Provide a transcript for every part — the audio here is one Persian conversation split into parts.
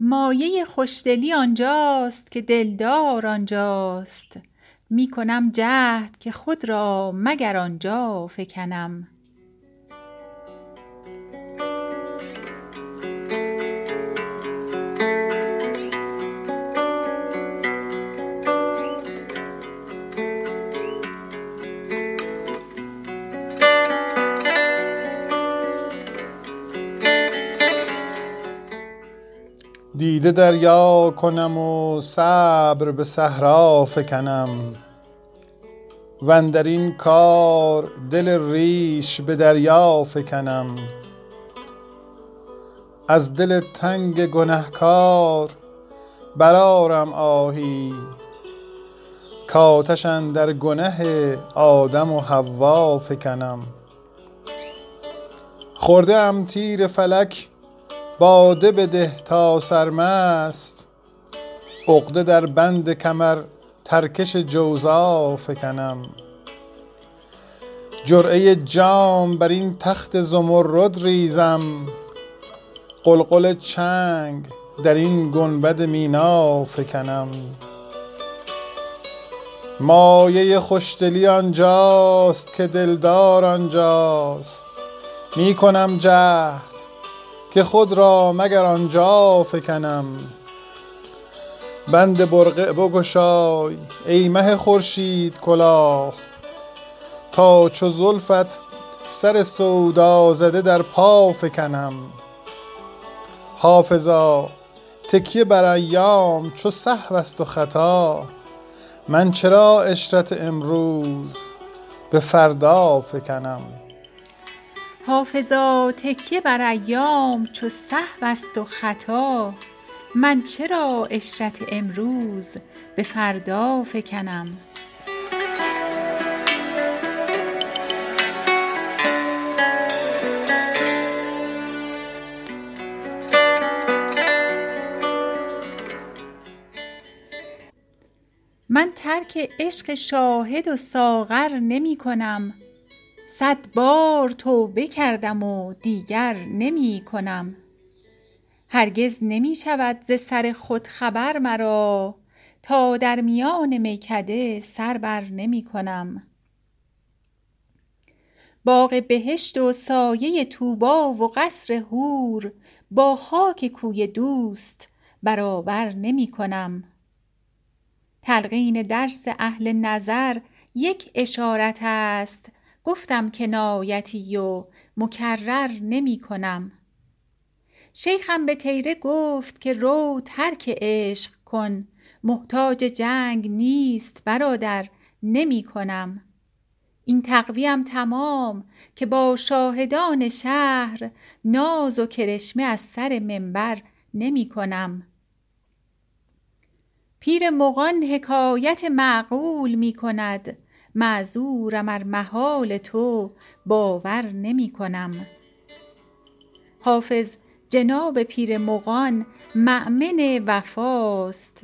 مایه خوشدلی آنجاست که دلدار آنجاست. می کنم جهد که خود را مگر آنجا فکنم. دیده دریا کنم و صبر به صحرا فکنم. وندر این کار دل ریش به دریا فکنم. از دل تنگ گنهکار برآرم آهی. کآتش اندر گنه آدم و حوا فکنم. خورده تیر فلک باده بده تا سرمست. عقده در بند کمر ترکش جوزا فکنم. جرعه جام بر این تخت زمرد ریزم. غلغل چنگ در این گنبد مینا فکنم. مایه خوشدلی آنجاست که دلدار آنجاست. می کنم جهد که خود را مگر آنجا فکنم؟ بند برقع بگشای ای مه خورشید کلاه تا چو زلفت سر سودا زده در پا فکنم. حافظا تکیه بر ایام چو سهو است و خطا من چرا عشرت امروز به فردا فکنم؟ حافظا تکیه بر ایام چو سهو است و خطا. من چرا عشرت امروز به فردا فکنم؟ من ترک عشق شاهد و ساغر نمی کنم. صد بار توبه کردم و دیگر نمی کنم. هرگز نمی شود ز سر خود خبر مرا. تا در میان میکده سر بر نمی کنم. باغ بهشت و سایه طوبی و قصر حور با خاک کوی دوست برابر نمی کنم. تلقین درس اهل نظر یک اشارت است گفتم کنایتی و مکرر نمی کنم. شیخم به طیره گفت که رو ترک عشق کن محتاج جنگ نیست برادر نمی کنم. این تقویم تمام که با شاهدان شهر ناز و کرشمه از سر منبر نمی کنم. پیر مغان حکایت معقول می کند. معذورم ار محال تو باور نمی کنم. حافظ جناب پیر مغان مأمن وفاست.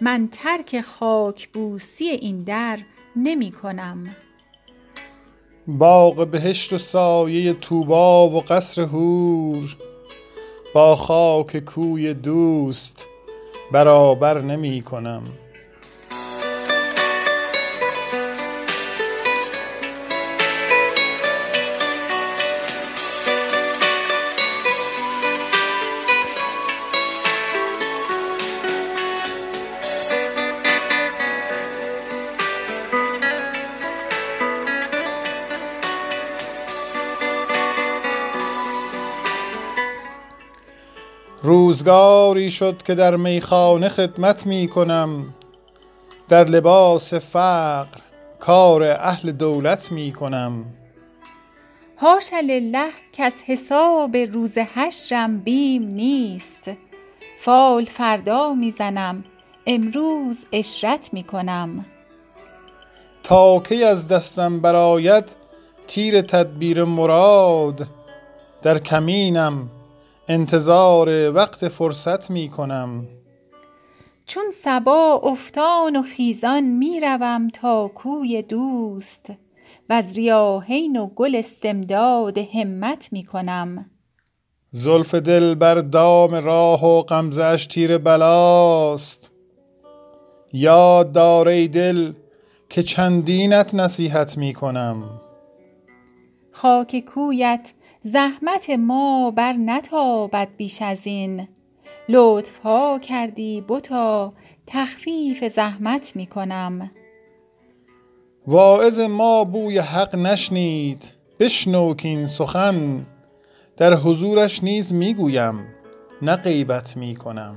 من ترک خاکبوسی این در نمی کنم. باغ بهشت و سایه طوبی و قصر حور با خاک کوی دوست برابر نمی کنم. روزگاری شد که در میخانه خدمت می کنم در لباس فقر کار اهل دولت می کنم حاش لله کز حساب روز حشرم بیم نیست. فال فردا می زنم امروز عشرت می کنم تا کی از دستم برآید تیر تدبیر مراد. در کمینم انتظار وقت فرصت می کنم. چون صبا افتان و خیزان می روم تا کوی دوست وز ریاحین و گل استمداد همت می کنم. زلف دل بر دام راه و غمزش تیر بلاست. یاد دار ای دل که چندینت نصیحت می کنم. خاک کویت زحمت ما بر نتابد بیش از این. لطف ها کردی بتا تخفیف زحمت می کنم واعظ ما بوی حق نشنید بشنو این سخن. در حضورش نیز می‌گویم نه غیبت می کنم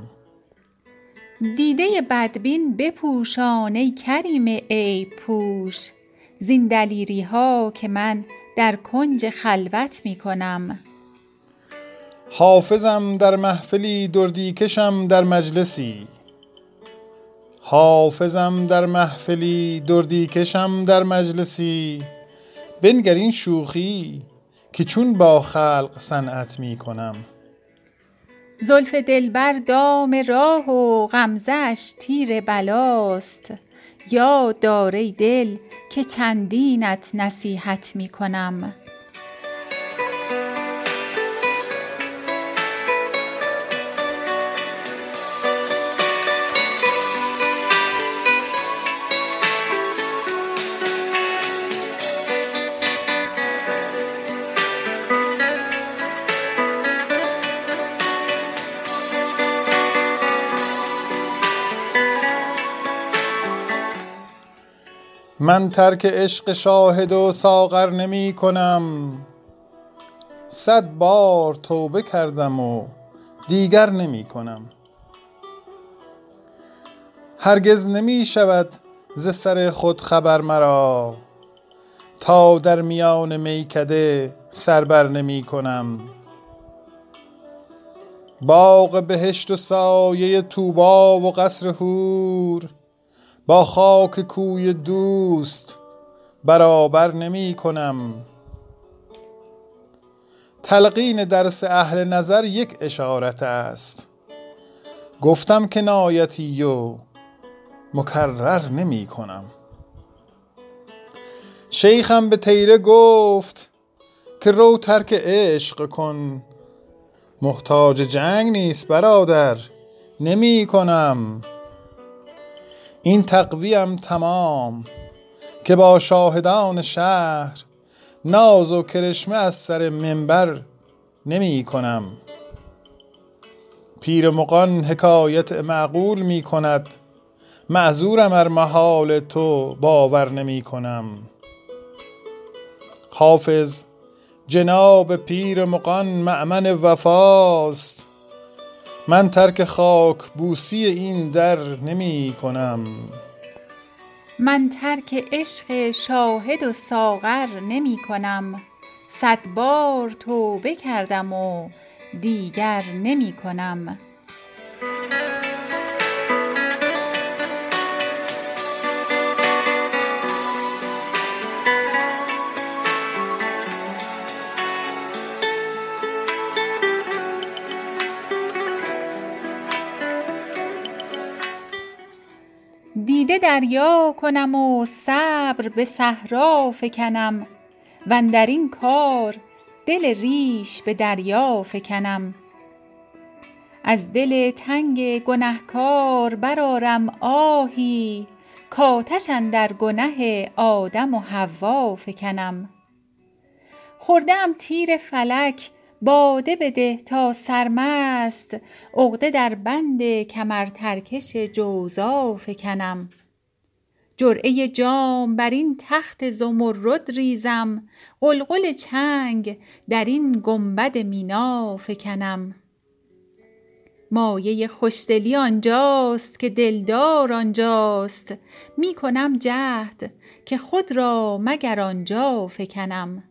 دیده بدبین بپوشان ای کریم ای پوش. زین دلیری ها که من در کنج خلوت می کنم. حافظم در محفلی دردی کشم در مجلسی. حافظم در محفلی دردی کشم در مجلسی. بنگر این شوخی که چون با خلق صنعت می کنم. زلف دلبر دام راه و غمزش تیر بلاست. یاد دار ای دل که چندینت نصیحت می کنم من ترک عشق شاهد و ساغر نمی کنم. صد بار توبه کردم و دیگر نمی کنم. هرگز نمی شود ز سر خود خبر مرا. تا در میان میکده سربر نمی کنم. باغ بهشت و سایه توبا و قصر هور با خاک کوی دوست برابر نمی کنم. تلقین درس اهل نظر یک اشارت است. گفتم که نایتی و مکرر نمی کنم. شیخم به تیره گفت که رو ترک عشق کن. محتاج جنگ نیست برادر نمی کنم. این تقویم تمام که با شاهدان شهر ناز و کرشمه از سر منبر نمی کنم. پیر مقان حکایت معقول می کند. معذورم ار محال تو باور نمی کنم. حافظ جناب پیر مقان مأمن وفاست. من ترک خاک بوسی این در نمی کنم. من ترک عشق شاهد و ساغر نمی کنم. صد بار توبه کردم و دیگر نمی کنم. دریا کنم و صبر به صحرا فکنم واندر این کار دل ریش به دریا فکنم. از دل تنگ گنهکار برآرم آهی کآتش اندر گنه آدم و حوا فکنم. خورده ام تیر فلک باده بده تا سرمست عقده در بند کمرترکش جوزا فکنم. جرعه جام بر این تخت زمرد ریزم غلغل چنگ در این گنبد مینا فکنم. مایه خوشدلی آنجاست که دلدار آنجاست می کنم جهد که خود را مگر آنجا فکنم.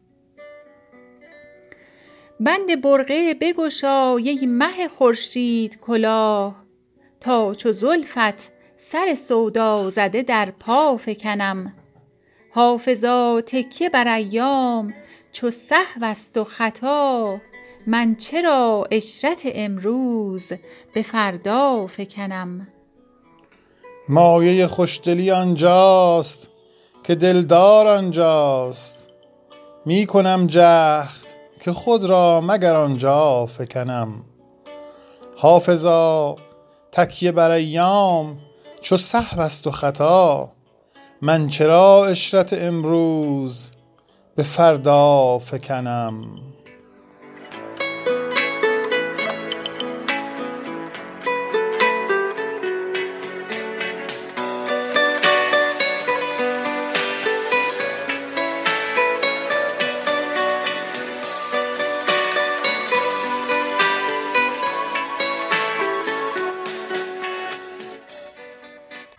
بند برقع بگشای ای مه خورشید کلاه تا چو زلفت سر سودازده در پا فکنم. حافظا تکیه بر ایام چو سهو است و خطا. من چرا عشرت امروز به فردا فکنم؟ مایه خوشدلی آنجاست که دلدار آنجاست. می کنم جهد که خود را مگر آنجا فکنم. حافظا تکیه بر ایام چو سهو است و خطا من چرا عشرت امروز به فردا فکنم؟